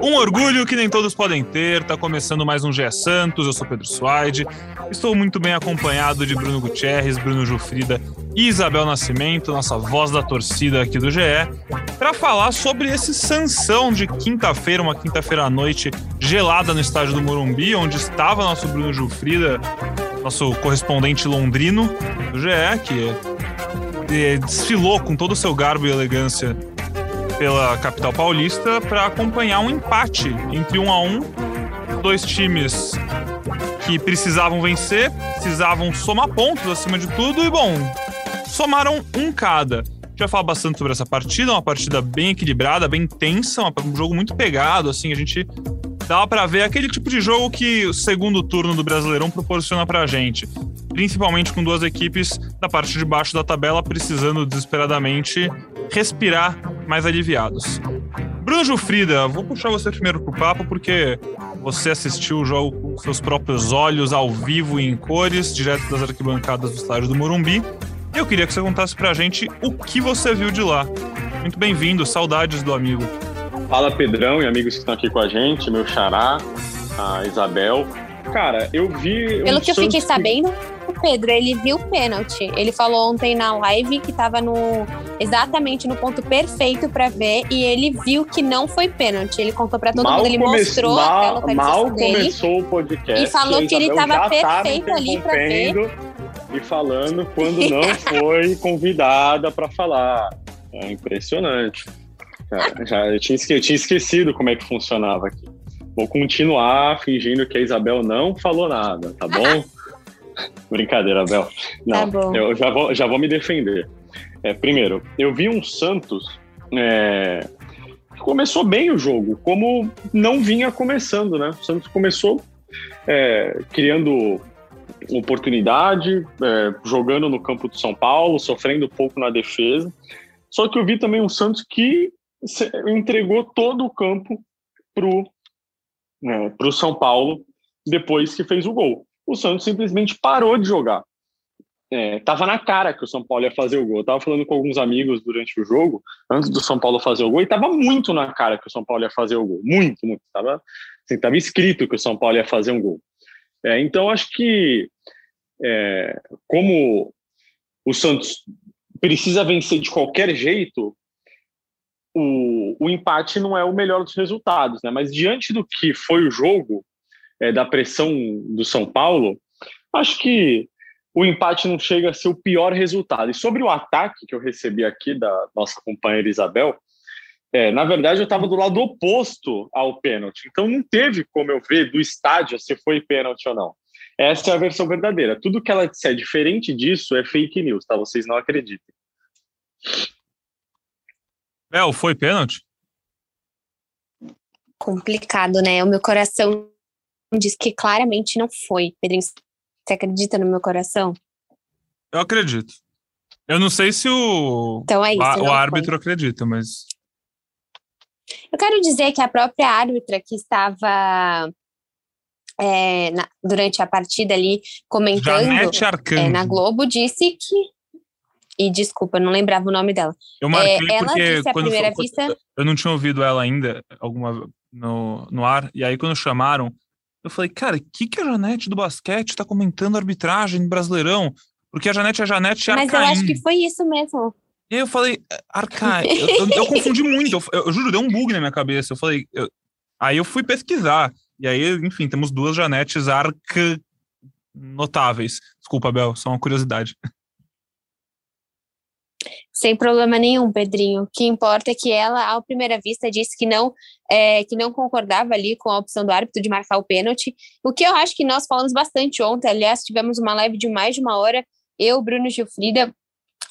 Um orgulho que nem todos podem ter, tá começando mais um GE Santos, eu sou Pedro Suaide, estou muito bem acompanhado de Bruno Gutierrez, Bruno Jufrida e Isabel Nascimento, nossa voz da torcida aqui do GE, para falar sobre esse sanção de quinta-feira, uma quinta-feira à noite gelada no estádio do Morumbi, onde estava nosso Bruno Jufrida, nosso correspondente londrino do GE, que desfilou com todo o seu garbo e elegância pela capital paulista para acompanhar um empate entre um a um, dois times que precisavam vencer, precisavam somar pontos acima de tudo e bom, somaram um cada. Vai falar bastante sobre essa partida, uma partida bem equilibrada, bem tensa, um jogo muito pegado, assim, a gente dá para ver aquele tipo de jogo que o segundo turno do Brasileirão proporciona pra gente. Principalmente com duas equipes da parte de baixo da tabela precisando desesperadamente respirar mais aliviados. Bruno Jufrida, vou puxar você primeiro pro papo, porque você assistiu o jogo com seus próprios olhos, ao vivo em cores, direto das arquibancadas do estádio do Morumbi. Eu queria que você contasse pra gente o que você viu de lá. Muito bem-vindo, saudades do amigo. Fala Pedrão e amigos que estão aqui com a gente, meu xará, a Isabel. Cara, eu vi. Pelo um que eu fiquei sabendo, o Pedro, ele viu o pênalti. Ele falou ontem na live que estava no exatamente no ponto perfeito para ver e ele viu que não foi pênalti. Ele contou para todo mal mundo, ele mostrou mal, mal começou o podcast e falou que ele estava perfeito ali para ver e falando quando não foi convidada para falar. É impressionante. Já, já eu, tinha, eu tinha esquecido como é que funcionava aqui. Vou continuar fingindo que a Isabel não falou nada, tá bom? Brincadeira, Bel. Não, tá eu já vou, já vou me defender. É, primeiro, eu vi um Santos é, que começou bem o jogo, como não vinha começando, né? O Santos começou é, criando oportunidade, é, jogando no campo do São Paulo, sofrendo pouco na defesa. Só que eu vi também um Santos que entregou todo o campo pro, né, pro São Paulo depois que fez o gol o Santos simplesmente parou de jogar. É, tava na cara que o São Paulo ia fazer o gol. Eu tava falando com alguns amigos durante o jogo, antes do São Paulo fazer o gol, e tava muito na cara que o São Paulo ia fazer o gol. Muito, muito. Tava, assim, tava escrito que o São Paulo ia fazer um gol. É, então, acho que é, como o Santos precisa vencer de qualquer jeito, o, o empate não é o melhor dos resultados, né? Mas diante do que foi o jogo, é, da pressão do São Paulo, acho que o empate não chega a ser o pior resultado. E sobre o ataque que eu recebi aqui da nossa companheira Isabel, é, na verdade eu estava do lado oposto ao pênalti, então não teve como eu ver do estádio se foi pênalti ou não. Essa é a versão verdadeira. Tudo que ela disser diferente disso é fake news, tá? Vocês não acreditem. Bel, foi pênalti? Complicado, né? O meu coração diz que claramente não foi. Pedrinho, você acredita no meu coração? Eu acredito. Eu não sei se o, então é isso, a, o árbitro foi. acredita, mas. Eu quero dizer que a própria árbitra que estava é, na, durante a partida ali comentando é, na Globo disse que. E desculpa, eu não lembrava o nome dela. Eu marquei é, ela porque disse à primeira vista. Eu não tinha ouvido ela ainda alguma no, no ar, e aí quando chamaram, eu falei, cara, o que, que a Janete do basquete tá comentando arbitragem no Brasileirão? Porque a Janete é a Janete Mas eu acho que foi isso mesmo. E aí eu falei, Arcaim, eu, eu, eu, confundi muito, eu, eu, juro, deu um bug na minha cabeça. Eu falei, aí eu fui pesquisar. E aí, enfim, temos duas Janetes arca notáveis. Desculpa, Bel, só uma curiosidade. Sem problema nenhum, Pedrinho. O que importa é que ela, à primeira vista, disse que não é, que não concordava ali com a opção do árbitro de marcar o pênalti. O que eu acho que nós falamos bastante ontem. Aliás, tivemos uma live de mais de uma hora. Eu, Bruno Gilfrida,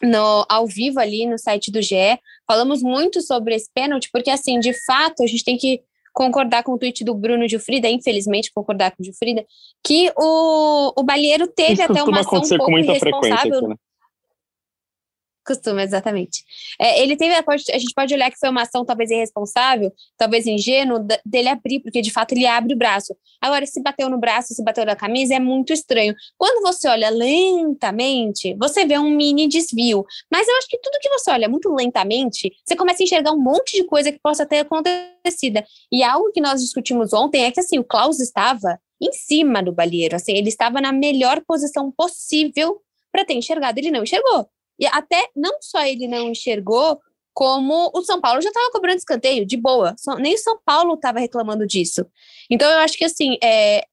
no, ao vivo ali no site do GE. Falamos muito sobre esse pênalti, porque, assim, de fato, a gente tem que concordar com o tweet do Bruno Gilfrida, infelizmente concordar com o Gilfrida, que o, o Balheiro teve Isso até uma ação um pouco irresponsável. Aqui, né? Costuma, exatamente. É, ele teve, a gente pode olhar que foi uma ação talvez irresponsável, talvez ingênuo, dele abrir, porque de fato ele abre o braço. Agora, se bateu no braço, se bateu na camisa, é muito estranho. Quando você olha lentamente, você vê um mini desvio. Mas eu acho que tudo que você olha muito lentamente, você começa a enxergar um monte de coisa que possa ter acontecido. E algo que nós discutimos ontem é que assim, o Klaus estava em cima do balheiro, assim, ele estava na melhor posição possível para ter enxergado, ele não enxergou. E até não só ele não enxergou, como o São Paulo já estava cobrando escanteio, de boa. Nem o São Paulo estava reclamando disso. Então, eu acho que, assim, é,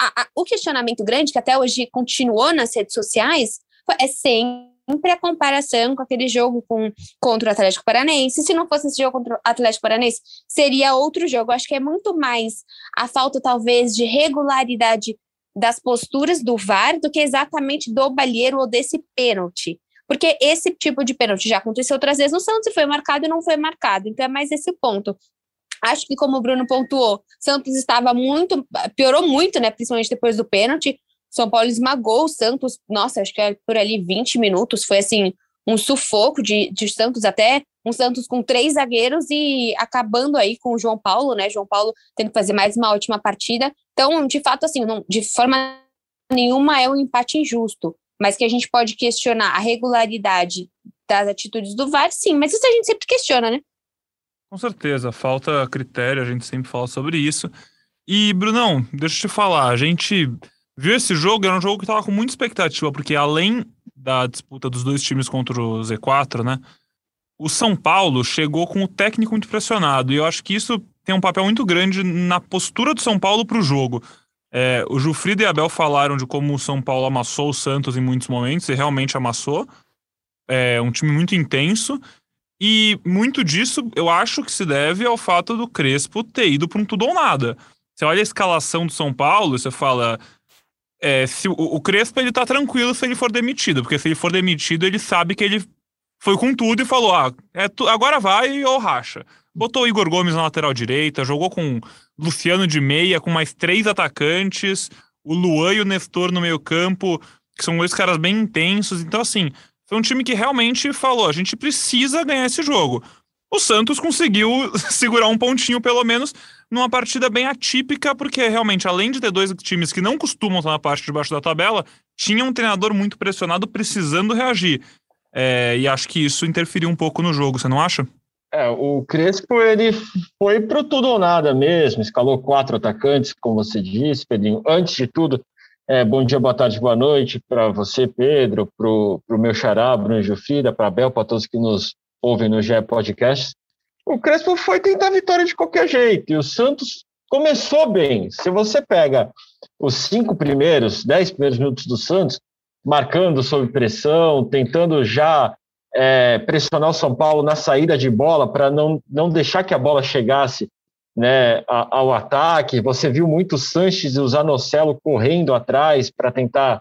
a, a, o questionamento grande, que até hoje continuou nas redes sociais, é sempre a comparação com aquele jogo com, contra o Atlético Paranaense. Se não fosse esse jogo contra o Atlético Paranaense, seria outro jogo. Eu acho que é muito mais a falta, talvez, de regularidade das posturas do VAR do que exatamente do balheiro ou desse pênalti. Porque esse tipo de pênalti já aconteceu outras vezes no Santos e foi marcado e não foi marcado. Então é mais esse ponto. Acho que, como o Bruno pontuou, Santos estava muito, piorou muito, né? Principalmente depois do pênalti. São Paulo esmagou o Santos, nossa, acho que é por ali 20 minutos. Foi assim, um sufoco de, de Santos, até um Santos com três zagueiros e acabando aí com o João Paulo, né? João Paulo tendo que fazer mais uma última partida. Então, de fato, assim, não, de forma nenhuma é um empate injusto mas que a gente pode questionar a regularidade das atitudes do VAR, sim, mas isso a gente sempre questiona, né? Com certeza, falta critério, a gente sempre fala sobre isso. E, Brunão, deixa eu te falar, a gente viu esse jogo, era um jogo que tava com muita expectativa, porque além da disputa dos dois times contra o Z4, né, o São Paulo chegou com o técnico muito pressionado, e eu acho que isso tem um papel muito grande na postura do São Paulo para o jogo. É, o Jufrido e Abel falaram de como o São Paulo amassou o Santos em muitos momentos, e realmente amassou. É um time muito intenso. E muito disso eu acho que se deve ao fato do Crespo ter ido para um tudo ou nada. Você olha a escalação do São Paulo você fala. É, se o, o Crespo ele tá tranquilo se ele for demitido, porque se ele for demitido, ele sabe que ele foi com tudo e falou: ah, é tu, agora vai ou racha. Botou o Igor Gomes na lateral direita, jogou com Luciano de meia, com mais três atacantes, o Luan e o Nestor no meio-campo, que são dois caras bem intensos. Então, assim, foi um time que realmente falou: a gente precisa ganhar esse jogo. O Santos conseguiu segurar um pontinho, pelo menos, numa partida bem atípica, porque realmente, além de ter dois times que não costumam estar na parte de baixo da tabela, tinha um treinador muito pressionado precisando reagir. É, e acho que isso interferiu um pouco no jogo, você não acha? É, o Crespo ele foi pro tudo ou nada mesmo, escalou quatro atacantes, como você disse, Pedrinho. Antes de tudo, é, bom dia, boa tarde, boa noite para você, Pedro, para o meu xará, Bruno Jufrida, para Bel, para todos que nos ouvem no GE Podcast. O Crespo foi tentar vitória de qualquer jeito, e o Santos começou bem. Se você pega os cinco primeiros, dez primeiros minutos do Santos, marcando sob pressão, tentando já é, pressionar o São Paulo na saída de bola para não, não deixar que a bola chegasse né, ao ataque. Você viu muito o Sanches e o Zanocelo correndo atrás para tentar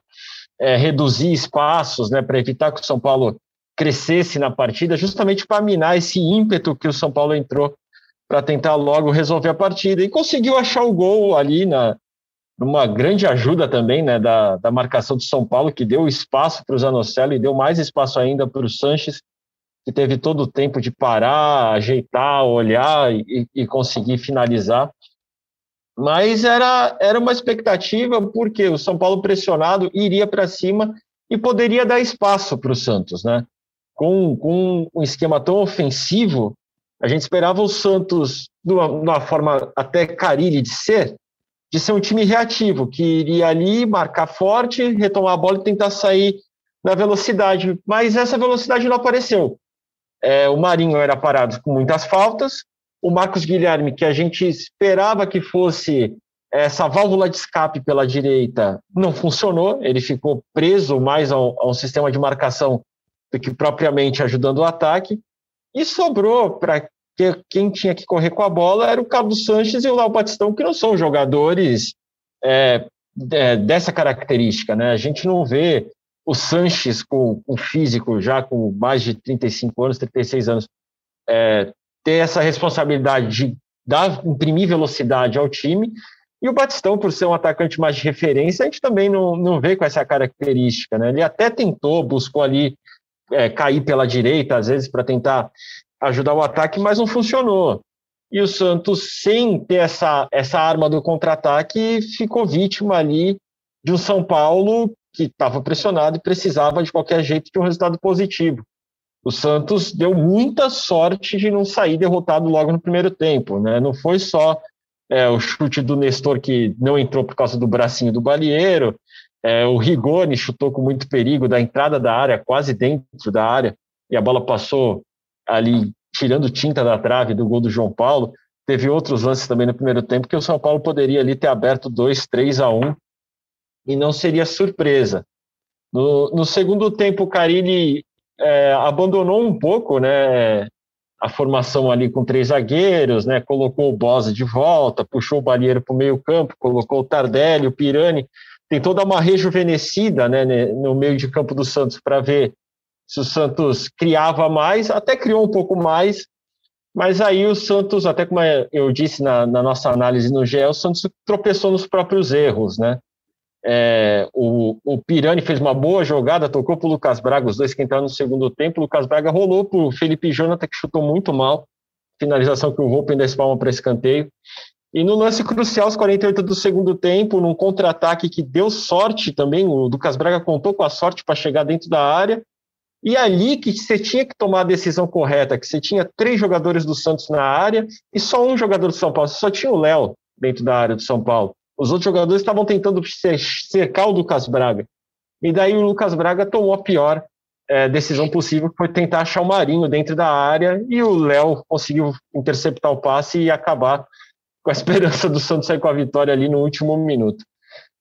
é, reduzir espaços, né, para evitar que o São Paulo crescesse na partida, justamente para minar esse ímpeto que o São Paulo entrou para tentar logo resolver a partida. E conseguiu achar o gol ali na, uma grande ajuda também né, da, da marcação do São Paulo, que deu espaço para o Zanocelo e deu mais espaço ainda para o Sanches, que teve todo o tempo de parar, ajeitar, olhar e, e conseguir finalizar. Mas era, era uma expectativa, porque o São Paulo pressionado iria para cima e poderia dar espaço para o Santos. Né? Com, com um esquema tão ofensivo, a gente esperava o Santos, de uma, de uma forma até carilha de ser, de ser um time reativo, que iria ali marcar forte, retomar a bola e tentar sair na velocidade. Mas essa velocidade não apareceu. É, o Marinho era parado com muitas faltas, o Marcos Guilherme, que a gente esperava que fosse essa válvula de escape pela direita, não funcionou, ele ficou preso mais a um, a um sistema de marcação do que propriamente ajudando o ataque, e sobrou para que quem tinha que correr com a bola era o Carlos Sanches e o Léo Batistão, que não são jogadores é, é, dessa característica. Né? A gente não vê o Sanches com o físico já com mais de 35 anos, 36 anos, é, ter essa responsabilidade de dar, imprimir velocidade ao time. E o Batistão, por ser um atacante mais de referência, a gente também não, não vê com essa característica. Né? Ele até tentou, buscou ali é, cair pela direita, às vezes, para tentar ajudar o ataque, mas não funcionou. E o Santos, sem ter essa, essa arma do contra-ataque, ficou vítima ali de um São Paulo que estava pressionado e precisava de qualquer jeito de um resultado positivo. O Santos deu muita sorte de não sair derrotado logo no primeiro tempo. Né? Não foi só é, o chute do Nestor que não entrou por causa do bracinho do Balieiro, é, o Rigoni chutou com muito perigo da entrada da área, quase dentro da área, e a bola passou ali tirando tinta da trave do gol do João Paulo. Teve outros lances também no primeiro tempo que o São Paulo poderia ali ter aberto 2, 3 a 1 e não seria surpresa. No, no segundo tempo, o Carilli é, abandonou um pouco né, a formação ali com três zagueiros, né, colocou o Bosa de volta, puxou o Balheiro para o meio campo, colocou o Tardelli, o Pirani, tentou dar uma rejuvenescida né, no meio de campo do Santos para ver se o Santos criava mais, até criou um pouco mais, mas aí o Santos, até como eu disse na, na nossa análise no GE, o Santos tropeçou nos próprios erros, né? É, o, o Pirani fez uma boa jogada, tocou para o Lucas Braga, os dois que entraram no segundo tempo. O Lucas Braga rolou para o Felipe Jonathan, que chutou muito mal. Finalização que o Roupa ainda espalma para escanteio. E no lance crucial, os 48 do segundo tempo, num contra-ataque que deu sorte também, o Lucas Braga contou com a sorte para chegar dentro da área. E ali que você tinha que tomar a decisão correta, que você tinha três jogadores do Santos na área e só um jogador do São Paulo, você só tinha o Léo dentro da área do São Paulo. Os outros jogadores estavam tentando cercar o Lucas Braga. E daí o Lucas Braga tomou a pior é, decisão possível, que foi tentar achar o Marinho dentro da área, e o Léo conseguiu interceptar o passe e acabar com a esperança do Santos sair com a vitória ali no último minuto.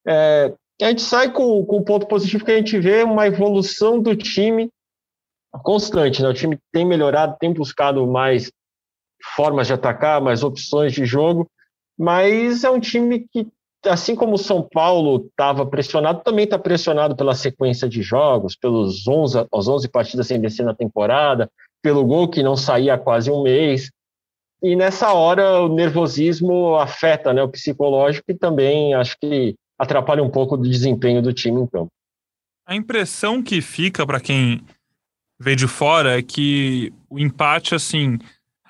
É, a gente sai com, com o ponto positivo que a gente vê uma evolução do time constante. Né? O time tem melhorado, tem buscado mais formas de atacar, mais opções de jogo, mas é um time que, assim como o São Paulo estava pressionado, também está pressionado pela sequência de jogos, pelos 11, as 11 partidas sem descer na temporada, pelo gol que não saía há quase um mês. E nessa hora o nervosismo afeta né, o psicológico e também acho que atrapalha um pouco do desempenho do time em campo. A impressão que fica para quem vê de fora é que o empate, assim.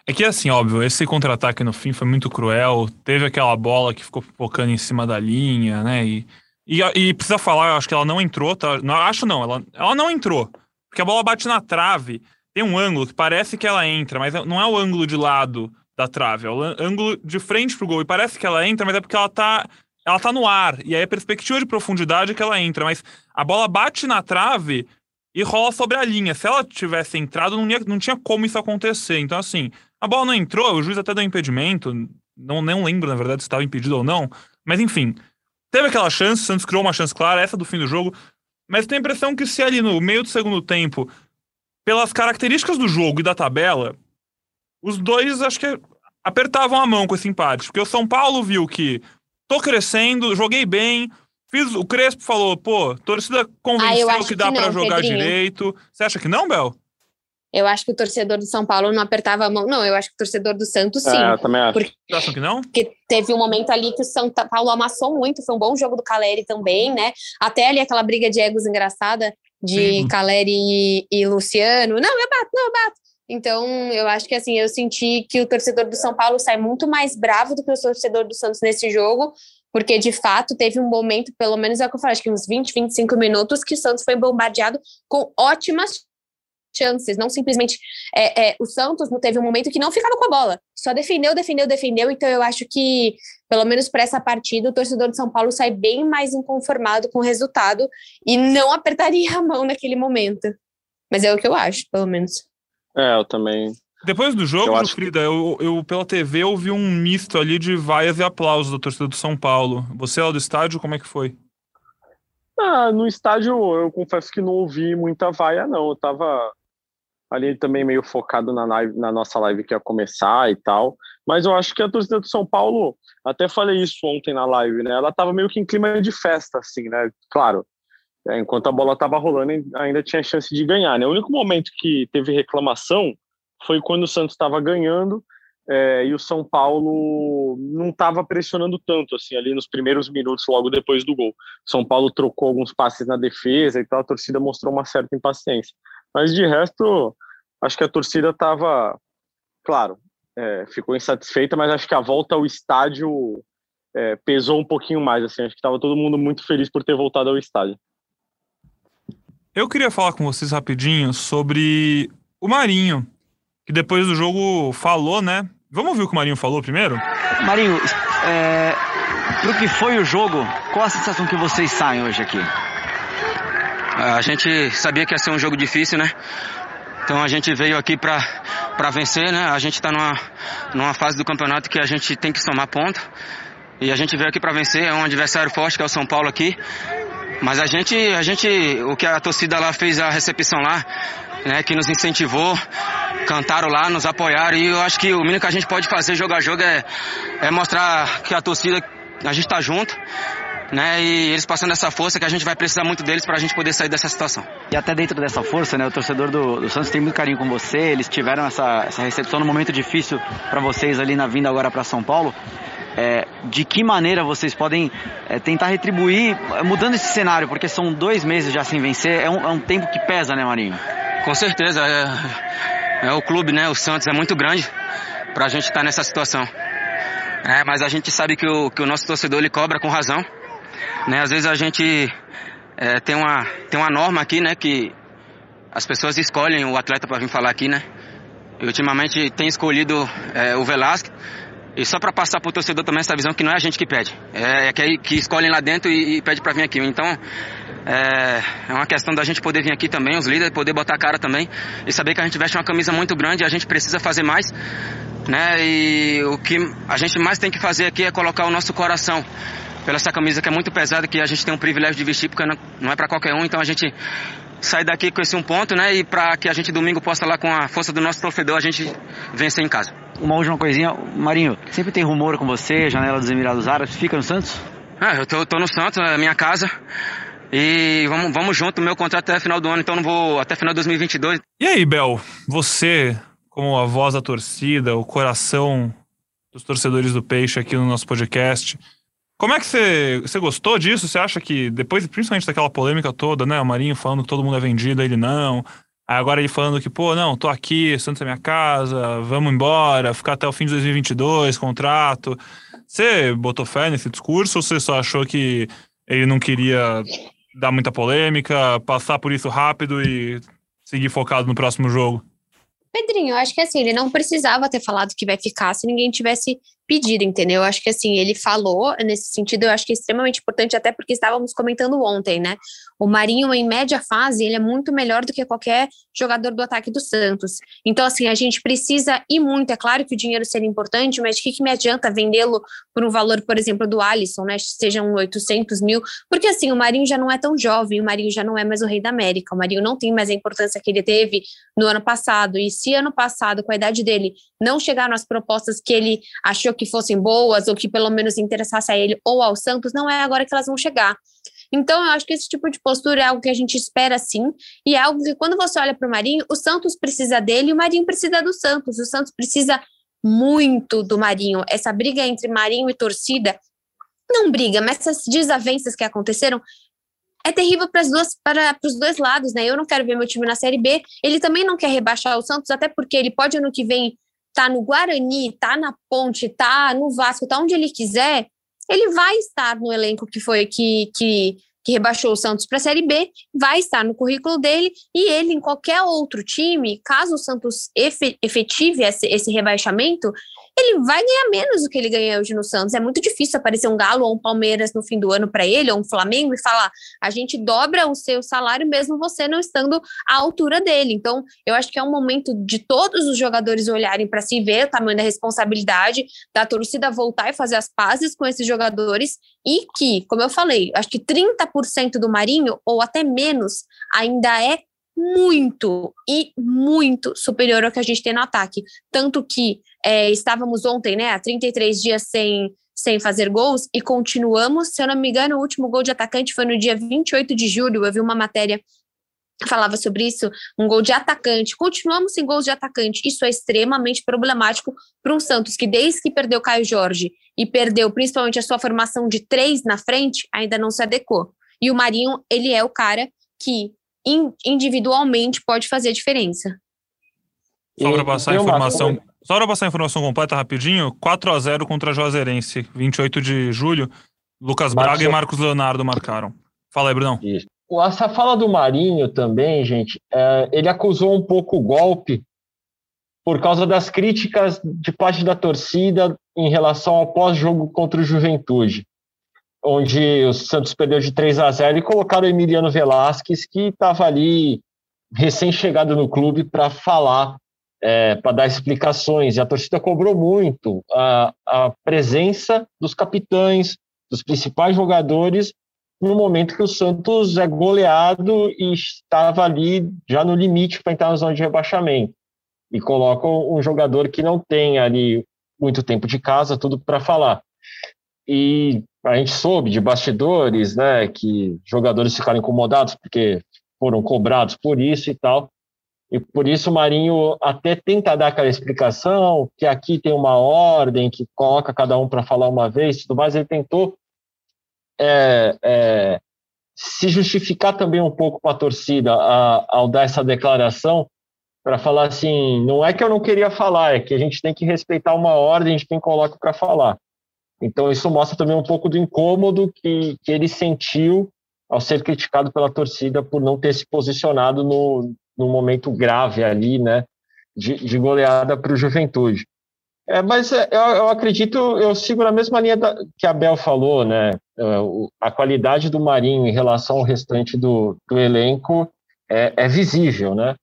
É que, assim, óbvio, esse contra-ataque no fim foi muito cruel. Teve aquela bola que ficou focando em cima da linha, né? E, e, e precisa falar, acho que ela não entrou, tá? Não, acho não, ela, ela não entrou. Porque a bola bate na trave tem um ângulo que parece que ela entra, mas não é o ângulo de lado da trave, é o ângulo de frente pro gol. E parece que ela entra, mas é porque ela tá, ela tá no ar. E aí a perspectiva de profundidade é que ela entra. Mas a bola bate na trave e rola sobre a linha. Se ela tivesse entrado, não, ia, não tinha como isso acontecer. Então, assim, a bola não entrou, o juiz até deu impedimento. Não, não lembro, na verdade, se estava impedido ou não. Mas, enfim, teve aquela chance, o Santos criou uma chance clara, essa do fim do jogo. Mas tenho a impressão que se ali no meio do segundo tempo pelas características do jogo e da tabela, os dois acho que apertavam a mão com esse empate. Porque o São Paulo viu que tô crescendo, joguei bem. Fiz, o Crespo falou, pô, torcida convenceu ah, que dá para jogar Pedrinho. direito. Você acha que não, Bel? Eu acho que o torcedor do São Paulo não apertava a mão. Não, eu acho que o torcedor do Santos sim. É, eu também acho. Porque, Você que não? Porque teve um momento ali que o São Paulo amassou muito. Foi um bom jogo do Caleri também, né? Até ali aquela briga de egos engraçada de uhum. Caleri e, e, Luciano. Não, eu bato, não, eu bato. Então, eu acho que assim, eu senti que o torcedor do São Paulo sai muito mais bravo do que o torcedor do Santos nesse jogo, porque de fato teve um momento, pelo menos é o que eu falei, acho que uns 20, 25 minutos, que o Santos foi bombardeado com ótimas chances, não simplesmente é, é, o Santos teve um momento que não ficava com a bola, só defendeu, defendeu, defendeu. Então eu acho que pelo menos para essa partida o torcedor de São Paulo sai bem mais inconformado com o resultado e não apertaria a mão naquele momento. Mas é o que eu acho, pelo menos. É, eu também. Depois do jogo, eu Frida, que... eu, eu pela TV ouvi um misto ali de vaias e aplausos da torcida do São Paulo. Você lá do estádio, como é que foi? Ah, no estádio eu confesso que não ouvi muita vaia, não. Eu tava ali também meio focado na, live, na nossa live que ia começar e tal. Mas eu acho que a torcida do São Paulo, até falei isso ontem na live, né? Ela tava meio que em clima de festa, assim, né? Claro, é, enquanto a bola tava rolando, ainda tinha chance de ganhar, né? O único momento que teve reclamação foi quando o Santos estava ganhando é, e o São Paulo não estava pressionando tanto, assim, ali nos primeiros minutos, logo depois do gol. São Paulo trocou alguns passes na defesa e tal, a torcida mostrou uma certa impaciência. Mas de resto, acho que a torcida estava, claro, é, ficou insatisfeita, mas acho que a volta ao estádio é, pesou um pouquinho mais. Assim, acho que estava todo mundo muito feliz por ter voltado ao estádio. Eu queria falar com vocês rapidinho sobre o Marinho, que depois do jogo falou, né? Vamos ouvir o que o Marinho falou primeiro? Marinho, é, pro que foi o jogo, qual a sensação que vocês saem hoje aqui? A gente sabia que ia ser um jogo difícil, né? Então a gente veio aqui para para vencer, né? A gente está numa, numa fase do campeonato que a gente tem que somar ponto. E a gente veio aqui para vencer, é um adversário forte que é o São Paulo aqui. Mas a gente, a gente, o que a torcida lá fez a recepção lá, né, que nos incentivou, cantaram lá, nos apoiaram e eu acho que o mínimo que a gente pode fazer jogar jogo é, é mostrar que a torcida, a gente está junto né? E eles passando essa força que a gente vai precisar muito deles para a gente poder sair dessa situação. E até dentro dessa força, né? O torcedor do, do Santos tem muito carinho com você. Eles tiveram essa, essa recepção no momento difícil para vocês ali na vinda agora para São Paulo. É, de que maneira vocês podem é, tentar retribuir, é, mudando esse cenário, porque são dois meses já sem vencer, é um, é um tempo que pesa, né, Marinho? Com certeza, é, é o clube, né, o Santos é muito grande para a gente estar tá nessa situação. É, mas a gente sabe que o, que o nosso torcedor ele cobra com razão. Né? Às vezes a gente é, tem, uma, tem uma norma aqui, né? Que as pessoas escolhem o atleta para vir falar aqui, né? E ultimamente tem escolhido é, o Velasco. E só para passar para o torcedor também essa visão que não é a gente que pede, é, é que, que escolhem lá dentro e, e pede para vir aqui. Então é, é, uma questão da gente poder vir aqui também, os líderes, poder botar a cara também e saber que a gente veste uma camisa muito grande e a gente precisa fazer mais. Né? E o que a gente mais tem que fazer aqui é colocar o nosso coração pela essa camisa que é muito pesada, que a gente tem um privilégio de vestir, porque não, é para qualquer um, então a gente sai daqui com esse um ponto, né? E para que a gente domingo possa lá com a força do nosso torcedor, a gente vencer em casa. Uma última coisinha, Marinho, sempre tem rumor com você, janela dos Emirados Árabes, fica no Santos? Ah, eu tô, tô no Santos, é minha casa. E vamos, vamos junto, meu contrato é até final do ano, então não vou até final de 2022. E aí, Bel, você, como a voz da torcida, o coração dos torcedores do Peixe aqui no nosso podcast, como é que você, você gostou disso? Você acha que depois, principalmente daquela polêmica toda, né? O Marinho falando que todo mundo é vendido, ele não. Agora ele falando que, pô, não, tô aqui, Santos é minha casa, vamos embora, ficar até o fim de 2022, contrato. Você botou fé nesse discurso ou você só achou que ele não queria dar muita polêmica, passar por isso rápido e seguir focado no próximo jogo? Pedrinho, eu acho que assim, ele não precisava ter falado que vai ficar se ninguém tivesse pedido, entendeu? Eu acho que assim, ele falou nesse sentido, eu acho que é extremamente importante, até porque estávamos comentando ontem, né? O Marinho, em média fase, ele é muito melhor do que qualquer jogador do ataque do Santos. Então, assim, a gente precisa ir muito. É claro que o dinheiro seria importante, mas o que, que me adianta vendê-lo por um valor, por exemplo, do Alisson, né? Sejam 800 mil, porque assim, o Marinho já não é tão jovem, o Marinho já não é mais o rei da América, o Marinho não tem mais a importância que ele teve no ano passado. E se ano passado, com a idade dele, não chegaram as propostas que ele achou que fossem boas ou que pelo menos interessasse a ele ou ao Santos, não é agora que elas vão chegar. Então, eu acho que esse tipo de postura é algo que a gente espera sim, e é algo que quando você olha para o Marinho, o Santos precisa dele e o Marinho precisa do Santos. O Santos precisa muito do Marinho. Essa briga entre Marinho e torcida, não briga, mas essas desavenças que aconteceram é terrível para, duas, para os dois lados, né? Eu não quero ver meu time na Série B. Ele também não quer rebaixar o Santos, até porque ele pode ano que vem tá no Guarani, tá na Ponte, tá no Vasco, tá onde ele quiser, ele vai estar no elenco que foi que, que, que rebaixou o Santos para a Série B, vai estar no currículo dele e ele em qualquer outro time, caso o Santos efetive esse, esse rebaixamento, ele vai ganhar menos do que ele ganha hoje no Santos. É muito difícil aparecer um Galo ou um Palmeiras no fim do ano para ele, ou um Flamengo, e falar: a gente dobra o seu salário mesmo você não estando à altura dele. Então, eu acho que é um momento de todos os jogadores olharem para si, ver o tamanho da responsabilidade, da torcida voltar e fazer as pazes com esses jogadores, e que, como eu falei, acho que 30% do Marinho, ou até menos, ainda é muito e muito superior ao que a gente tem no ataque. Tanto que é, estávamos ontem, né, há 33 dias sem, sem fazer gols e continuamos. Se eu não me engano, o último gol de atacante foi no dia 28 de julho. Eu vi uma matéria falava sobre isso, um gol de atacante. Continuamos sem gols de atacante. Isso é extremamente problemático para um Santos que, desde que perdeu Caio Jorge e perdeu principalmente a sua formação de três na frente, ainda não se adequou. E o Marinho, ele é o cara que individualmente pode fazer a diferença. Só para passar a informação, só para passar a informação completa rapidinho, 4 a 0 contra a Juazeirense, 28 de julho. Lucas Braga Marcos... e Marcos Leonardo marcaram. Fala aí, Brunão. Isso. Essa fala do Marinho também, gente, é, ele acusou um pouco o golpe por causa das críticas de parte da torcida em relação ao pós-jogo contra o Juventude, onde o Santos perdeu de 3 a 0 e colocaram o Emiliano Velasquez, que estava ali recém-chegado no clube para falar, é, para dar explicações. E a torcida cobrou muito a, a presença dos capitães, dos principais jogadores no momento que o Santos é goleado e estava ali já no limite para entrar na zona de rebaixamento. E colocam um jogador que não tem ali muito tempo de casa, tudo para falar. E a gente soube de bastidores, né, que jogadores ficaram incomodados porque foram cobrados por isso e tal. E por isso o Marinho até tenta dar aquela explicação, que aqui tem uma ordem que coloca cada um para falar uma vez, tudo mais. Ele tentou é, é, se justificar também um pouco para a torcida ao dar essa declaração, para falar assim, não é que eu não queria falar, é que a gente tem que respeitar uma ordem de quem coloca para falar. Então isso mostra também um pouco do incômodo que, que ele sentiu ao ser criticado pela torcida por não ter se posicionado no, no momento grave ali, né, de, de goleada para o Juventude. É, mas é, eu, eu, acredito, eu sigo na mesma linha da, que a Bel falou, né? É, a qualidade do Marinho em relação ao restante do, do elenco é, é visível, né?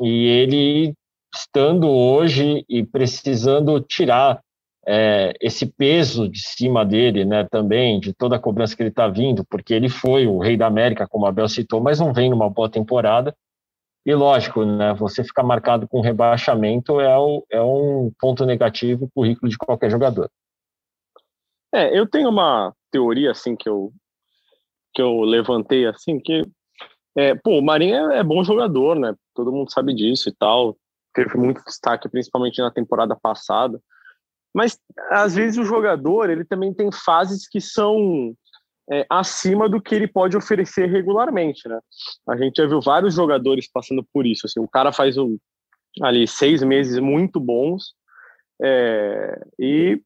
E ele estando hoje e precisando tirar é, esse peso de cima dele, né, também, de toda a cobrança que ele está vindo, porque ele foi o rei da América, como a Bel citou, mas não vem numa boa temporada, e lógico, né, você ficar marcado com rebaixamento é, o, é um ponto negativo no currículo de qualquer jogador. É, eu tenho uma teoria assim que eu que eu levantei assim que é, pô, o Marinho é, é bom jogador, né? Todo mundo sabe disso e tal. Teve muito destaque, principalmente na temporada passada. Mas às vezes o jogador ele também tem fases que são é, acima do que ele pode oferecer regularmente, né? A gente já viu vários jogadores passando por isso. Assim, o cara faz um, ali seis meses muito bons é, e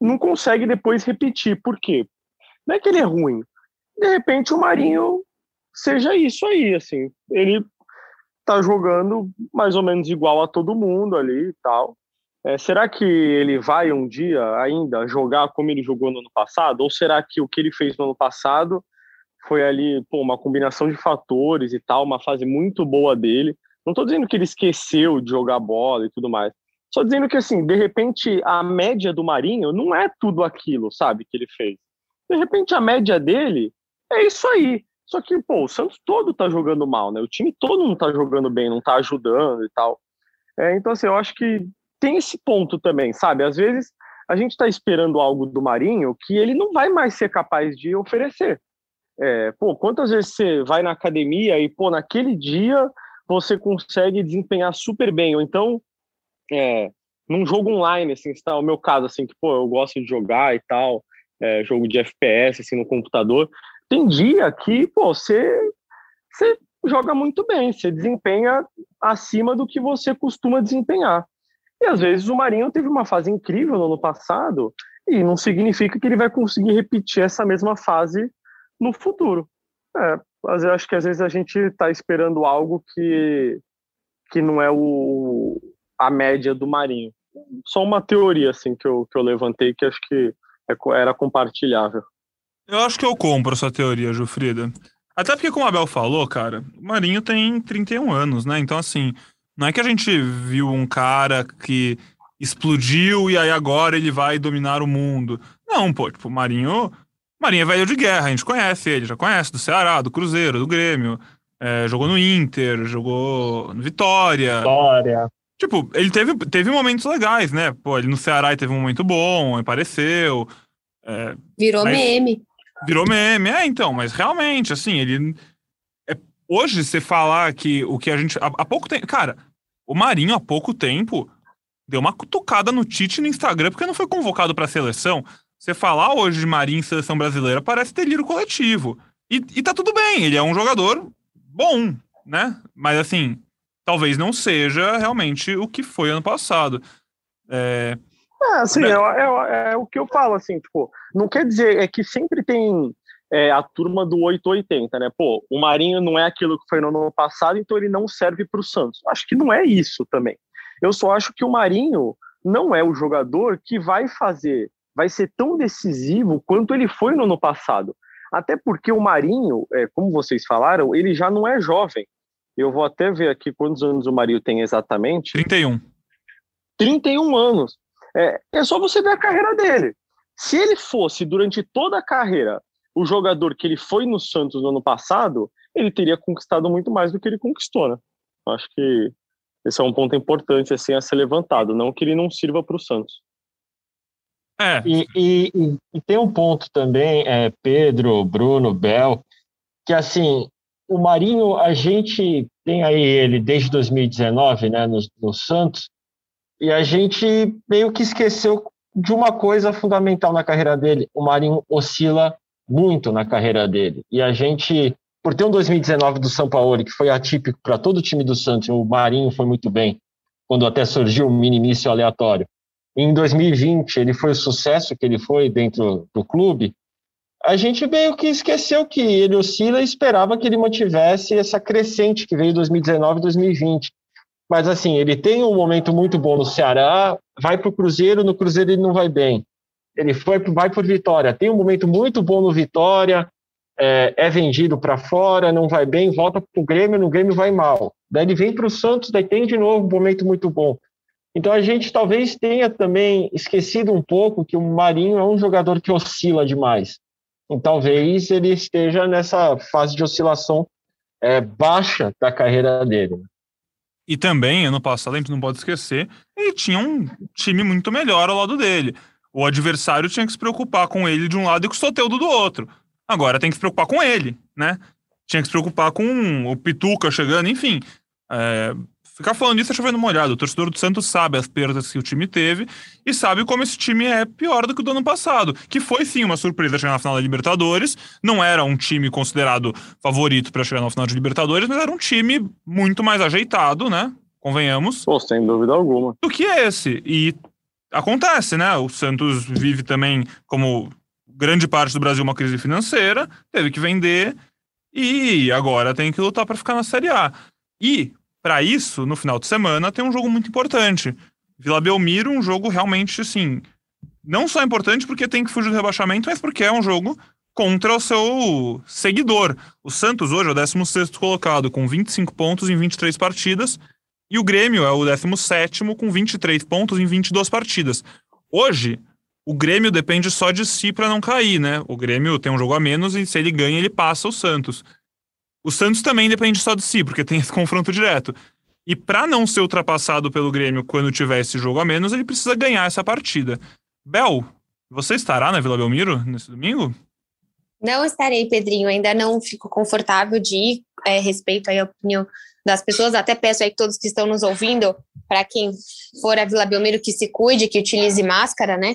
não consegue depois repetir. Por quê? Não é que ele é ruim. De repente o Marinho seja isso aí, assim. Ele tá jogando mais ou menos igual a todo mundo ali e tal. É, será que ele vai um dia ainda jogar como ele jogou no ano passado? Ou será que o que ele fez no ano passado foi ali pô, uma combinação de fatores e tal, uma fase muito boa dele? Não estou dizendo que ele esqueceu de jogar bola e tudo mais. Só dizendo que, assim, de repente, a média do Marinho não é tudo aquilo, sabe, que ele fez. De repente, a média dele é isso aí. Só que, pô, o Santos todo tá jogando mal, né? O time todo não tá jogando bem, não tá ajudando e tal. É, então, assim, eu acho que tem esse ponto também, sabe? Às vezes a gente está esperando algo do Marinho que ele não vai mais ser capaz de oferecer. É, pô, quantas vezes você vai na academia e, pô, naquele dia você consegue desempenhar super bem, ou então, é, num jogo online, assim, está o meu caso, assim, que, pô, eu gosto de jogar e tal, é, jogo de FPS, assim, no computador, tem dia que, pô, você, você joga muito bem, você desempenha acima do que você costuma desempenhar. E às vezes o Marinho teve uma fase incrível no ano passado e não significa que ele vai conseguir repetir essa mesma fase no futuro. É, mas eu acho que às vezes a gente está esperando algo que, que não é o, a média do Marinho. Só uma teoria assim que eu, que eu levantei que acho que é era compartilhável. Eu acho que eu compro essa teoria, Jufrida. Até porque, como a Abel falou, cara, o Marinho tem 31 anos, né? Então, assim, não é que a gente viu um cara que explodiu e aí agora ele vai dominar o mundo. Não, pô, tipo, o Marinho. Marinho é velho de guerra, a gente conhece ele, já conhece do Ceará, do Cruzeiro, do Grêmio. É, jogou no Inter, jogou no Vitória. Vitória. Tipo, ele teve, teve momentos legais, né? Pô, ele no Ceará teve um momento bom, apareceu. É, Virou mas... meme. Virou meme, é, então, mas realmente, assim, ele. É, hoje, você falar que o que a gente. Há, há pouco tempo. Cara, o Marinho, há pouco tempo, deu uma cutucada no Tite no Instagram porque não foi convocado para a seleção. Você falar hoje de Marinho em seleção brasileira parece delírio coletivo. E, e tá tudo bem, ele é um jogador bom, né? Mas assim, talvez não seja realmente o que foi ano passado. É, é assim, é, é, é, o que eu falo, assim, tipo, não quer dizer, é que sempre tem é, a turma do 880, né? Pô, o Marinho não é aquilo que foi no ano passado, então ele não serve para o Santos. Acho que não é isso também. Eu só acho que o Marinho não é o jogador que vai fazer, vai ser tão decisivo quanto ele foi no ano passado. Até porque o Marinho, é, como vocês falaram, ele já não é jovem. Eu vou até ver aqui quantos anos o Marinho tem exatamente. 31. 31 anos. É, é só você ver a carreira dele. Se ele fosse, durante toda a carreira, o jogador que ele foi no Santos no ano passado, ele teria conquistado muito mais do que ele conquistou, né? Acho que esse é um ponto importante assim a ser levantado, não que ele não sirva para o Santos. É. E, e, e, tem um ponto também, é, Pedro, Bruno, Bel, que assim, o Marinho, a gente tem aí ele desde 2019, né, no, no Santos, e a gente meio que esqueceu de uma coisa fundamental na carreira dele. O Marinho oscila muito na carreira dele. E a gente, por ter um 2019 do São Paulo, que foi atípico para todo o time do Santos, o Marinho foi muito bem, quando até surgiu um mini início aleatório. Em 2020, ele foi o sucesso que ele foi dentro do clube. A gente meio que esqueceu que ele oscila e esperava que ele mantivesse essa crescente que veio em 2019 e 2020. Mas assim, ele tem um momento muito bom no Ceará, vai para o Cruzeiro, no Cruzeiro ele não vai bem. Ele foi, vai por Vitória, tem um momento muito bom no Vitória, é, é vendido para fora, não vai bem, volta para o Grêmio, no Grêmio vai mal. Daí ele vem para o Santos, daí tem de novo um momento muito bom. Então a gente talvez tenha também esquecido um pouco que o Marinho é um jogador que oscila demais. E talvez ele esteja nessa fase de oscilação é, baixa da carreira dele. E também, ano passado, a gente não pode esquecer, ele tinha um time muito melhor ao lado dele. O adversário tinha que se preocupar com ele de um lado e com o Soteudo do outro. Agora tem que se preocupar com ele, né? Tinha que se preocupar com o Pituca chegando, enfim. É, ficar falando isso é chovendo molhado. O torcedor do Santos sabe as perdas que o time teve e sabe como esse time é pior do que o do ano passado. Que foi sim uma surpresa chegar na final da Libertadores. Não era um time considerado favorito para chegar na final de Libertadores, mas era um time muito mais ajeitado, né? Convenhamos. Pô, sem dúvida alguma. Do que esse. E acontece, né? O Santos vive também, como grande parte do Brasil, uma crise financeira, teve que vender e agora tem que lutar para ficar na Série A. E para isso, no final de semana, tem um jogo muito importante. Vila Belmiro, um jogo realmente, assim, não só importante porque tem que fugir do rebaixamento, mas porque é um jogo contra o seu seguidor. O Santos hoje é o 16 colocado, com 25 pontos em 23 partidas, e o Grêmio é o 17 com 23 pontos em 22 partidas. Hoje, o Grêmio depende só de si para não cair, né? O Grêmio tem um jogo a menos e se ele ganha, ele passa o Santos. O Santos também depende só de si, porque tem esse confronto direto. E para não ser ultrapassado pelo Grêmio quando tiver esse jogo a menos, ele precisa ganhar essa partida. Bel, você estará na Vila Belmiro nesse domingo? Não estarei, Pedrinho. Ainda não fico confortável de ir, é, respeito a opinião das pessoas. Até peço aí todos que estão nos ouvindo, para quem for a Vila Belmiro, que se cuide, que utilize máscara, né?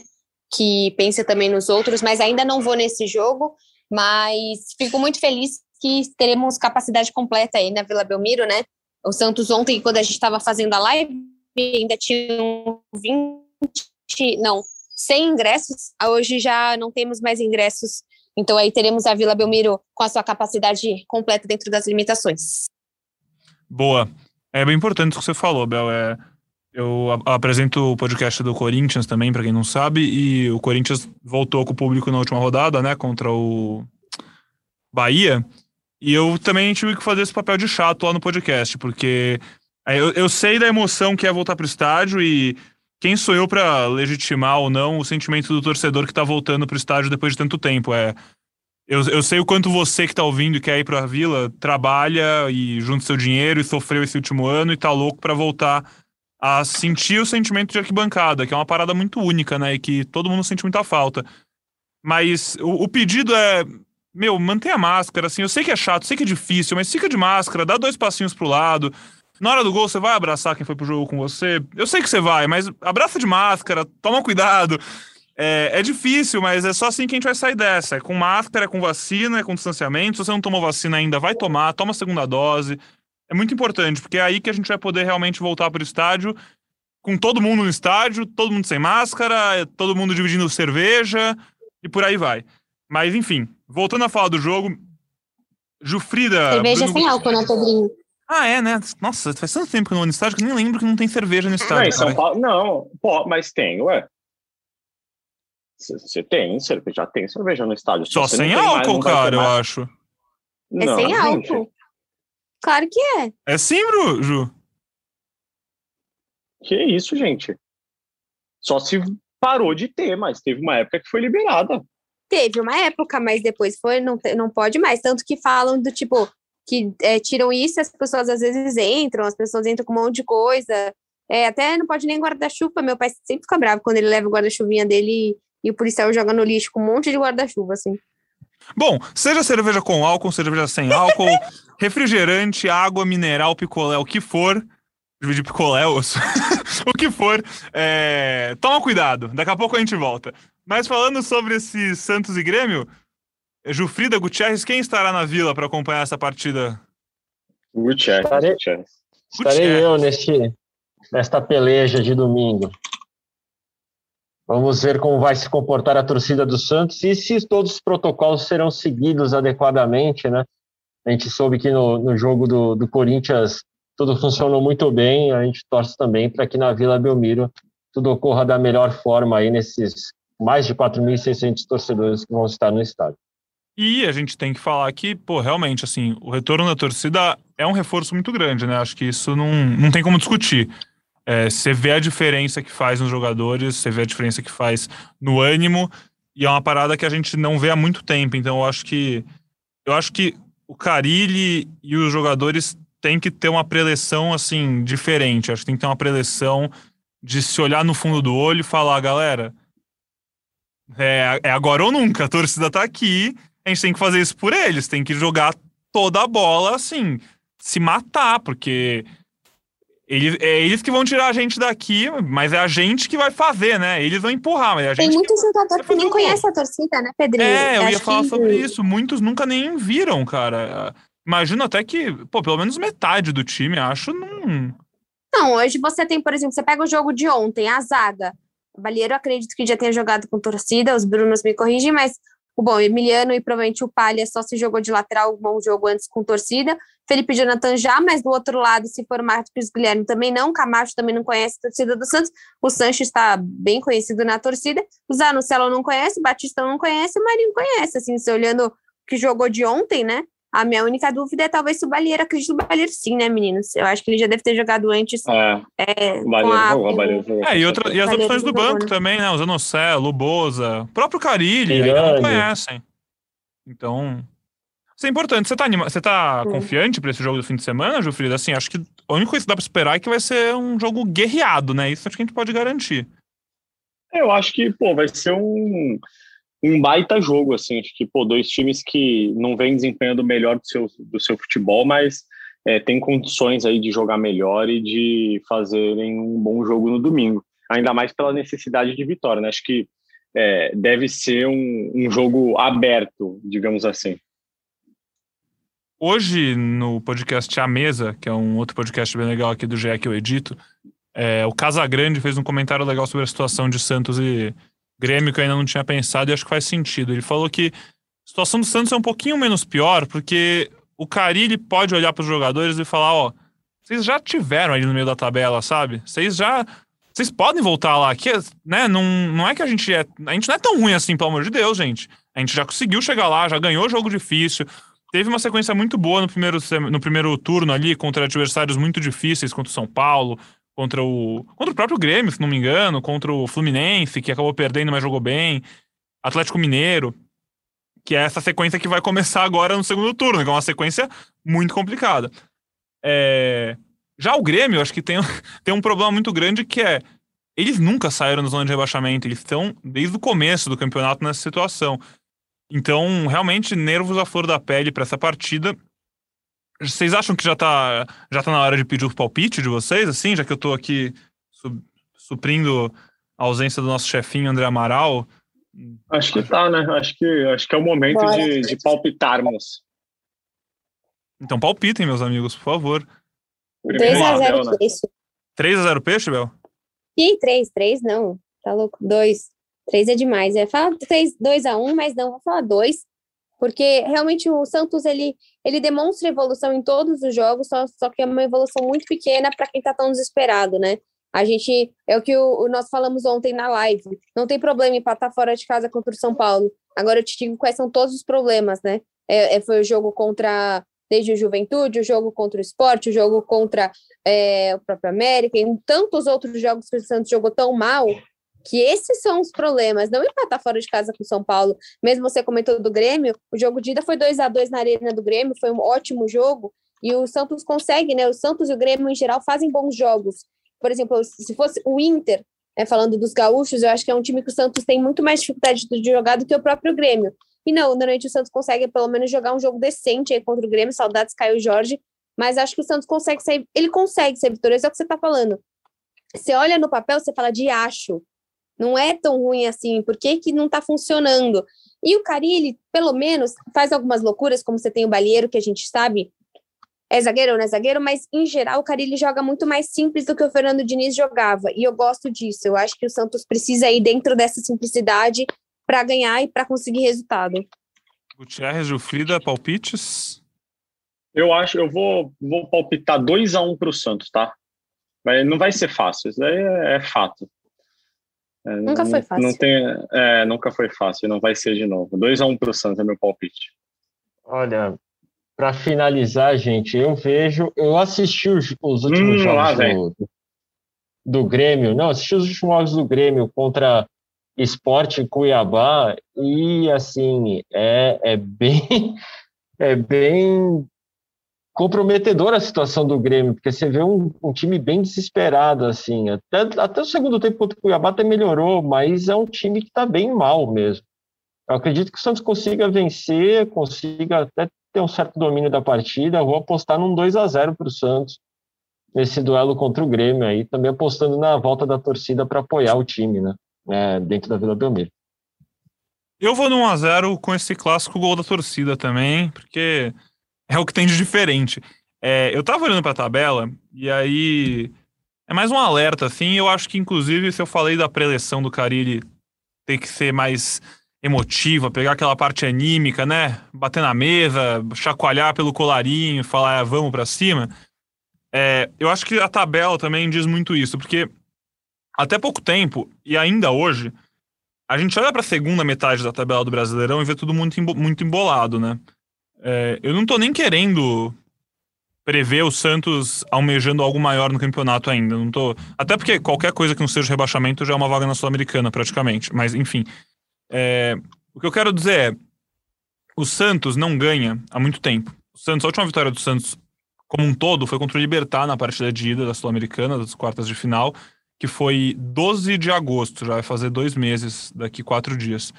Que pense também nos outros. Mas ainda não vou nesse jogo. Mas fico muito feliz que teremos capacidade completa aí na Vila Belmiro, né? O Santos ontem, quando a gente estava fazendo a live, ainda tinham 20, não, 100 ingressos. Hoje já não temos mais ingressos. Então aí teremos a Vila Belmiro com a sua capacidade completa dentro das limitações. Boa. É bem importante o que você falou, Bel. É, eu apresento o podcast do Corinthians também, para quem não sabe, e o Corinthians voltou com o público na última rodada, né, contra o Bahia. E eu também tive que fazer esse papel de chato lá no podcast, porque eu, eu sei da emoção que é voltar pro estádio e quem sou eu para legitimar ou não o sentimento do torcedor que tá voltando pro estádio depois de tanto tempo. É, eu, eu sei o quanto você que tá ouvindo e quer ir pra vila trabalha e junta seu dinheiro e sofreu esse último ano e tá louco para voltar a sentir o sentimento de arquibancada, que é uma parada muito única, né? E que todo mundo sente muita falta. Mas o, o pedido é meu, mantenha a máscara, assim. Eu sei que é chato, sei que é difícil, mas fica de máscara, dá dois passinhos pro lado. Na hora do gol, você vai abraçar quem foi pro jogo com você. Eu sei que você vai, mas abraça de máscara, toma cuidado. É, é, difícil, mas é só assim que a gente vai sair dessa. É com máscara, é com vacina, é com distanciamento. Se você não tomou vacina ainda, vai tomar, toma a segunda dose. É muito importante, porque é aí que a gente vai poder realmente voltar para o estádio com todo mundo no estádio, todo mundo sem máscara, todo mundo dividindo cerveja e por aí vai. Mas enfim, voltando a falar do jogo, Jufrida. Cerveja Bruno... sem álcool, né, Pedrinho? Ah, é, né? Nossa, faz tanto tempo que eu não vou no estádio que eu nem lembro que não tem cerveja no estádio. Não, São Paulo, não pô, mas tem, ué. Você tem cerveja, já tem cerveja no estádio. Só sem álcool, mais, cara, eu acho. É não, sem gente. álcool. Claro que é. É sim, Ju. Que isso, gente? Só se parou de ter, mas teve uma época que foi liberada. Teve uma época, mas depois foi, não, não pode mais. Tanto que falam do tipo, que é, tiram isso e as pessoas às vezes entram, as pessoas entram com um monte de coisa. É, até não pode nem guarda-chuva. Meu pai sempre fica bravo quando ele leva o guarda-chuvinha dele e o policial joga no lixo com um monte de guarda-chuva, assim. Bom, seja cerveja com álcool, cerveja sem álcool, refrigerante, água, mineral, picolé, o que for, dividir picolé, osso, o que for, é... toma cuidado, daqui a pouco a gente volta. Mas falando sobre esse Santos e Grêmio, Jufrida Gutierrez, quem estará na vila para acompanhar essa partida? Gutierrez. Estarei, Gutierrez. estarei eu neste, nesta peleja de domingo. Vamos ver como vai se comportar a torcida do Santos e se todos os protocolos serão seguidos adequadamente, né? A gente soube que no, no jogo do, do Corinthians tudo funcionou muito bem, a gente torce também para que na Vila Belmiro tudo ocorra da melhor forma aí nesses mais de 4.600 torcedores que vão estar no estádio. E a gente tem que falar que, pô, realmente, assim, o retorno da torcida é um reforço muito grande, né? Acho que isso não, não tem como discutir. É, você vê a diferença que faz nos jogadores, você vê a diferença que faz no ânimo, e é uma parada que a gente não vê há muito tempo. Então eu acho que eu acho que o Carilli e os jogadores têm que ter uma preleção assim diferente. Acho que tem que ter uma preleção de se olhar no fundo do olho e falar, galera, é, é agora ou nunca. A torcida tá aqui, a gente tem que fazer isso por eles, tem que jogar toda a bola assim, se matar, porque eles, é eles que vão tirar a gente daqui, mas é a gente que vai fazer, né? Eles vão empurrar, mas é a gente. Tem muitos jogadores que nem conhecem a torcida, né, Pedrinho? É, eu, ia falar que... sobre isso. Muitos nunca nem viram, cara. Imagino até que, pô, pelo menos metade do time, acho, não. Não, hoje você tem, por exemplo, você pega o jogo de ontem, a zaga. O Balheiro acredito que já tenha jogado com torcida, os Brunos me corrigem, mas o bom, Emiliano e provavelmente o Palha só se jogou de lateral um jogo antes com torcida. Felipe Jonathan já, mas do outro lado, se for Marcos Guilherme também não. Camacho também não conhece a torcida do Santos. O Sancho está bem conhecido na torcida. O Zanocelo não conhece, o Batista não conhece, o Marinho conhece. Assim, se olhando o que jogou de ontem, né? A minha única dúvida é talvez se o Balheiro, acredito no Balheiro sim, né, meninos? Eu acho que ele já deve ter jogado antes. É, é o Balheiro a, jogou, o Balheiro jogou. É, e, outra, e as opções do banco né? também, né? O Zanocelo, o Boza, o próprio Carilli, ainda não conhecem. Então, isso é importante. Você tá, anima... Você tá confiante para esse jogo do fim de semana, Jufrida? Assim, acho que a única coisa que dá para esperar é que vai ser um jogo guerreado, né? Isso acho que a gente pode garantir. Eu acho que, pô, vai ser um, um baita jogo, assim. Acho que, pô, dois times que não vêm desempenhando o melhor do seu, do seu futebol, mas é, tem condições aí de jogar melhor e de fazerem um bom jogo no domingo. Ainda mais pela necessidade de vitória, né? Acho que é, deve ser um, um jogo aberto, digamos assim. Hoje, no podcast A Mesa, que é um outro podcast bem legal aqui do GE que eu edito, é, o Casagrande fez um comentário legal sobre a situação de Santos e Grêmio que eu ainda não tinha pensado e acho que faz sentido. Ele falou que a situação do Santos é um pouquinho menos pior, porque o Carilli pode olhar para os jogadores e falar: ó, vocês já tiveram ali no meio da tabela, sabe? Vocês já vocês podem voltar lá, que, né? Não, não é que a gente é. A gente não é tão ruim assim, pelo amor de Deus, gente. A gente já conseguiu chegar lá, já ganhou jogo difícil. Teve uma sequência muito boa no primeiro, no primeiro turno ali, contra adversários muito difíceis, contra o São Paulo, contra o. Contra o próprio Grêmio, se não me engano, contra o Fluminense, que acabou perdendo, mas jogou bem. Atlético Mineiro. Que é essa sequência que vai começar agora no segundo turno, que é uma sequência muito complicada. É, já o Grêmio, acho que tem, tem um problema muito grande que é. Eles nunca saíram da zona de rebaixamento, eles estão desde o começo do campeonato nessa situação. Então, realmente, nervos à flor da pele para essa partida. Vocês acham que já tá, já tá na hora de pedir o palpite de vocês, assim, já que eu tô aqui su suprindo a ausência do nosso chefinho André Amaral. Acho que tá, né? Acho que, acho que é o momento de, de palpitarmos. Então palpitem, meus amigos, por favor. 2x0 né? isso. 3x0 Peixe, Bel? Ih, 3, 3 não. Tá louco? 2. 3 é demais. É falar 3, 2x1, mas não, vou falar 2. Porque realmente o Santos ele, ele demonstra evolução em todos os jogos, só, só que é uma evolução muito pequena para quem tá tão desesperado, né? A gente, é o que o nós falamos ontem na live, não tem problema empatar fora de casa contra o São Paulo. Agora eu te digo quais são todos os problemas, né? É, é, foi o jogo contra, desde o Juventude, o jogo contra o Esporte, o jogo contra é, o próprio América, e tantos outros jogos que o Santos jogou tão mal, que esses são os problemas, não empatar fora de casa com São Paulo. Mesmo você comentou do Grêmio, o jogo de ida foi 2 a 2 na arena do Grêmio, foi um ótimo jogo, e o Santos consegue, né? O Santos e o Grêmio, em geral, fazem bons jogos. Por exemplo, se fosse o Inter, né, falando dos gaúchos, eu acho que é um time que o Santos tem muito mais dificuldade de jogar do que o próprio Grêmio. E não, normalmente o Santos consegue pelo menos jogar um jogo decente aí contra o Grêmio, saudades Caio Jorge, mas acho que o Santos consegue sair, ele consegue ser vitorioso, é o que você tá falando. Você olha no papel, você fala de acho, não é tão ruim assim, por que, que não tá funcionando? E o Carilli, pelo menos, faz algumas loucuras, como você tem o Balheiro, que a gente sabe, é zagueiro ou não é zagueiro, mas em geral o Carilli joga muito mais simples do que o Fernando Diniz jogava, e eu gosto disso. Eu acho que o Santos precisa ir dentro dessa simplicidade para ganhar e para conseguir resultado. Gutierrez, Jufrida, palpites? Eu acho, eu vou, vou palpitar 2 a 1 um para o Santos, tá? Mas não vai ser fácil, isso daí é, é fato. É, Nunca foi fácil. Não tem, é, nunca foi fácil, não vai ser de novo. 2 a 1 um para o Santos é meu palpite. Olha, para finalizar, gente, eu vejo, eu assisti os, os últimos Hum, jogos do, do Grêmio, não, assisti os últimos jogos do Grêmio contra Esporte Cuiabá e assim é, é bem é bem comprometedora a situação do Grêmio, porque você vê um, um time bem desesperado assim, até, até o segundo tempo contra o Cuiabá até melhorou, mas é um time que está bem mal mesmo. Eu acredito que o Santos consiga vencer, consiga até ter um certo domínio da partida. Eu vou apostar num 2 a 0 para o Santos nesse duelo contra o Grêmio aí, também apostando na volta da torcida para apoiar o time, né? É, dentro da Vila Belmiro. Eu vou no 1x0 com esse clássico gol da torcida também, porque é o que tem de diferente. É, eu tava olhando pra tabela, e aí é mais um alerta, assim. Eu acho que, inclusive, se eu falei da preleção do Carilli ter que ser mais emotiva, pegar aquela parte anímica, né? Bater na mesa, chacoalhar pelo colarinho, falar ah, vamos pra cima. É, eu acho que a tabela também diz muito isso, porque até pouco tempo, e ainda hoje, a gente olha pra segunda metade da tabela do Brasileirão e vê tudo muito, muito embolado, né? É, eu não tô nem querendo prever o Santos almejando algo maior no campeonato ainda. Não tô. Até porque qualquer coisa que não seja rebaixamento já é uma vaga na Sul-Americana, praticamente. Mas, enfim. É, o que eu quero dizer é: o Santos não ganha há muito tempo. O Santos, a última vitória do Santos como um todo foi contra o Libertar na partida de ida da Sul-Americana, das quartas de final, que foi 12 de agosto, já vai fazer dois meses, daqui quatro dias.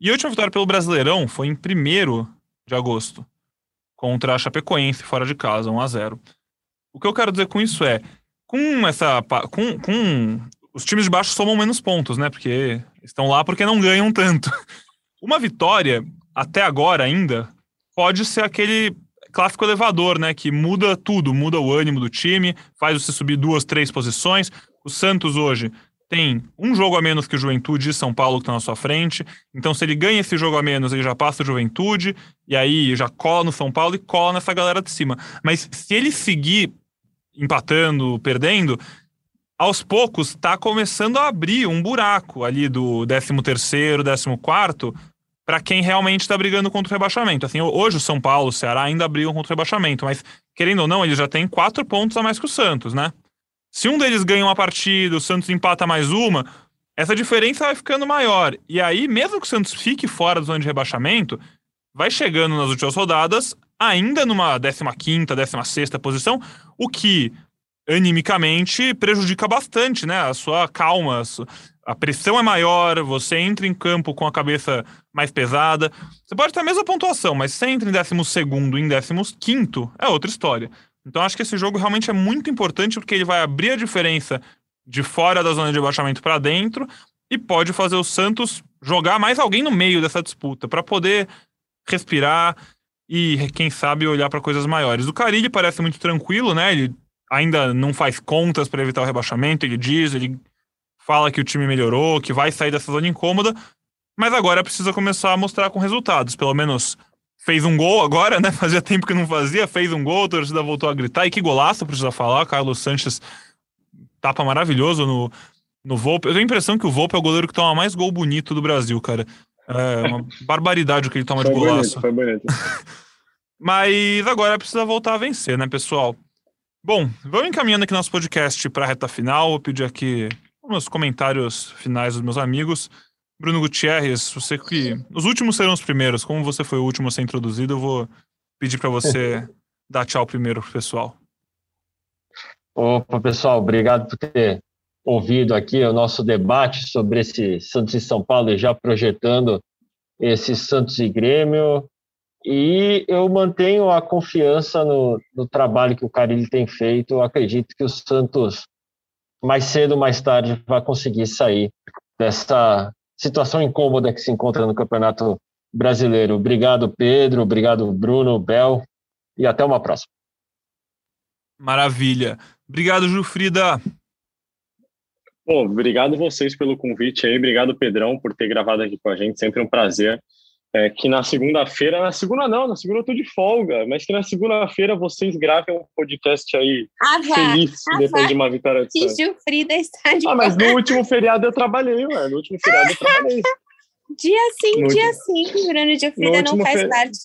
E a última vitória pelo Brasileirão foi em 1 de agosto, contra a Chapecoense, fora de casa, 1 a 0 O que eu quero dizer com isso é, com essa. Com, com os times de baixo somam menos pontos, né? Porque estão lá porque não ganham tanto. Uma vitória, até agora ainda, pode ser aquele clássico elevador, né? Que muda tudo, muda o ânimo do time, faz você subir duas, três posições. O Santos hoje tem um jogo a menos que o Juventude e São Paulo que estão na sua frente. Então, se ele ganha esse jogo a menos, ele já passa o Juventude, e aí já cola no São Paulo e cola nessa galera de cima. Mas se ele seguir empatando, perdendo, aos poucos está começando a abrir um buraco ali do 13º, 14º, para quem realmente está brigando contra o rebaixamento. Assim, hoje o São Paulo, o Ceará ainda brigam contra o rebaixamento, mas querendo ou não, eles já têm quatro pontos a mais que o Santos, né? Se um deles ganha uma partida, o Santos empata mais uma, essa diferença vai ficando maior. E aí, mesmo que o Santos fique fora da zona de rebaixamento, vai chegando nas últimas rodadas, ainda numa 15ª, 16ª posição, o que animicamente prejudica bastante, né? A sua calma, a, pressão é maior, você entra em campo com a cabeça mais pesada. Você pode ter a mesma pontuação, mas você entra em 12º, em 15º, é outra história. Então acho que esse jogo realmente é muito importante porque ele vai abrir a diferença de fora da zona de rebaixamento para dentro e pode fazer o Santos jogar mais alguém no meio dessa disputa para poder respirar e quem sabe olhar para coisas maiores. O Carilli parece muito tranquilo, né? Ele ainda não faz contas para evitar o rebaixamento, ele diz, ele fala que o time melhorou, que vai sair dessa zona incômoda, mas agora precisa começar a mostrar com resultados, pelo menos fez um gol agora, né? Fazia tempo que não fazia, fez um gol, a torcida voltou a gritar. E que golaço, precisa falar. Carlos Sanches tapa maravilhoso no, no Volpe. Eu tenho a impressão que o Volpe é o goleiro que toma mais gol bonito do Brasil, cara. É uma barbaridade o que ele toma foi de golaço. Bonito, foi bonito. Mas agora precisa voltar a vencer, né, pessoal? Bom, vamos encaminhando aqui nosso podcast para a reta final. Vou pedir aqui uns comentários finais dos meus amigos. Bruno Gutierrez, você que. Os últimos serão os primeiros. Como você foi o último a ser introduzido, eu vou pedir para você dar tchau primeiro pro pessoal. Opa, pessoal, obrigado por ter ouvido aqui o nosso debate sobre esse Santos e São Paulo e já projetando esse Santos e Grêmio. E eu mantenho a confiança no, no trabalho que o Carilli tem feito. Eu acredito que o Santos, mais cedo ou mais tarde, vai conseguir sair dessa situação incômoda que se encontra no Campeonato Brasileiro. Obrigado, Pedro. Obrigado, Bruno, Bel. E até uma próxima. Maravilha. Obrigado, Jufrida. Bom, obrigado vocês pelo convite aí. Obrigado, Pedrão, por ter gravado aqui com a gente. Sempre um prazer. É, que na segunda-feira, na segunda não, na segunda eu tô de folga, mas que na segunda-feira vocês gravem um podcast aí Ah, vá. feliz Ah, depois vá. de uma vitória de Que Santos. Gilfrida está de Ah, mas no último feriado eu trabalhei, ué. No último feriado eu trabalhei. Dia sim, No dia último- sim. Bruno Gilfrida não faz fe- parte.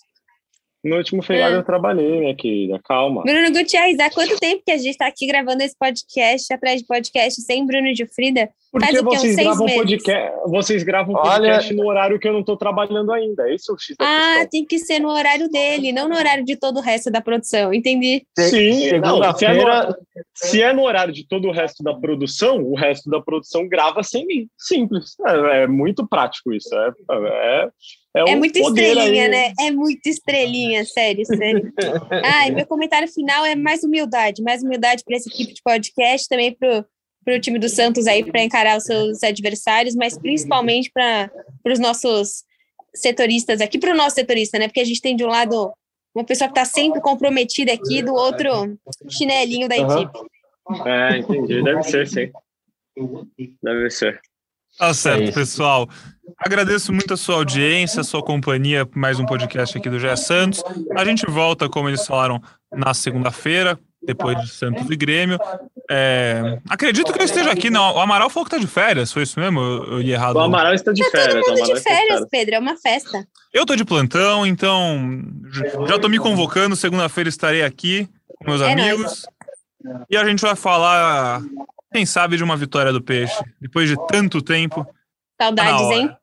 No último feriado Ah. eu trabalhei, minha querida. Calma. Bruno Gutierrez, há quanto tempo que a gente está aqui gravando esse podcast, atrás de podcast, sem Bruno Gilfrida? Porque Faz o quê? Vocês seis gravam meses? podcast, vocês gravam Olha- podcast no horário que eu não tô trabalhando ainda. Esse é o X da Ah, questão. tem que ser no horário dele, não no horário de todo o resto da produção. Entendi. Sim, não, se, é no, se é no horário de todo o resto da produção, o resto da produção grava sem mim. Simples. É, é muito prático isso. É, é, é, É um muito poder estrelinha, aí. né? É muito estrelinha, sério, sério. Ah, e meu comentário final é mais humildade, mais humildade para essa equipe de podcast, também para o time do Santos aí para encarar os seus adversários, mas principalmente para os nossos setoristas aqui, para o nosso setorista, né? Porque a gente tem de um lado uma pessoa que está sempre comprometida aqui, do outro chinelinho da Aham. equipe. É, entendi. Deve ser, sim. Deve ser. Tá certo, isso. pessoal. Agradeço muito a sua audiência, a sua companhia mais um podcast aqui do Gé Santos. A gente volta, como eles falaram, na segunda-feira, depois de Santos e Grêmio. É, acredito que eu esteja aqui, não. O Amaral falou que tá de férias, foi isso mesmo? Eu, eu li errado. O Amaral está de Tá férias. todo o mundo de está férias, Pedro, é uma festa. Eu tô de plantão, então já tô me convocando. Segunda-feira estarei aqui com meus É amigos. E a gente vai falar, quem sabe, de uma vitória do Peixe. Depois de tanto tempo. tá Saudades, hein?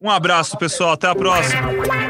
Um abraço, pessoal. Até a próxima.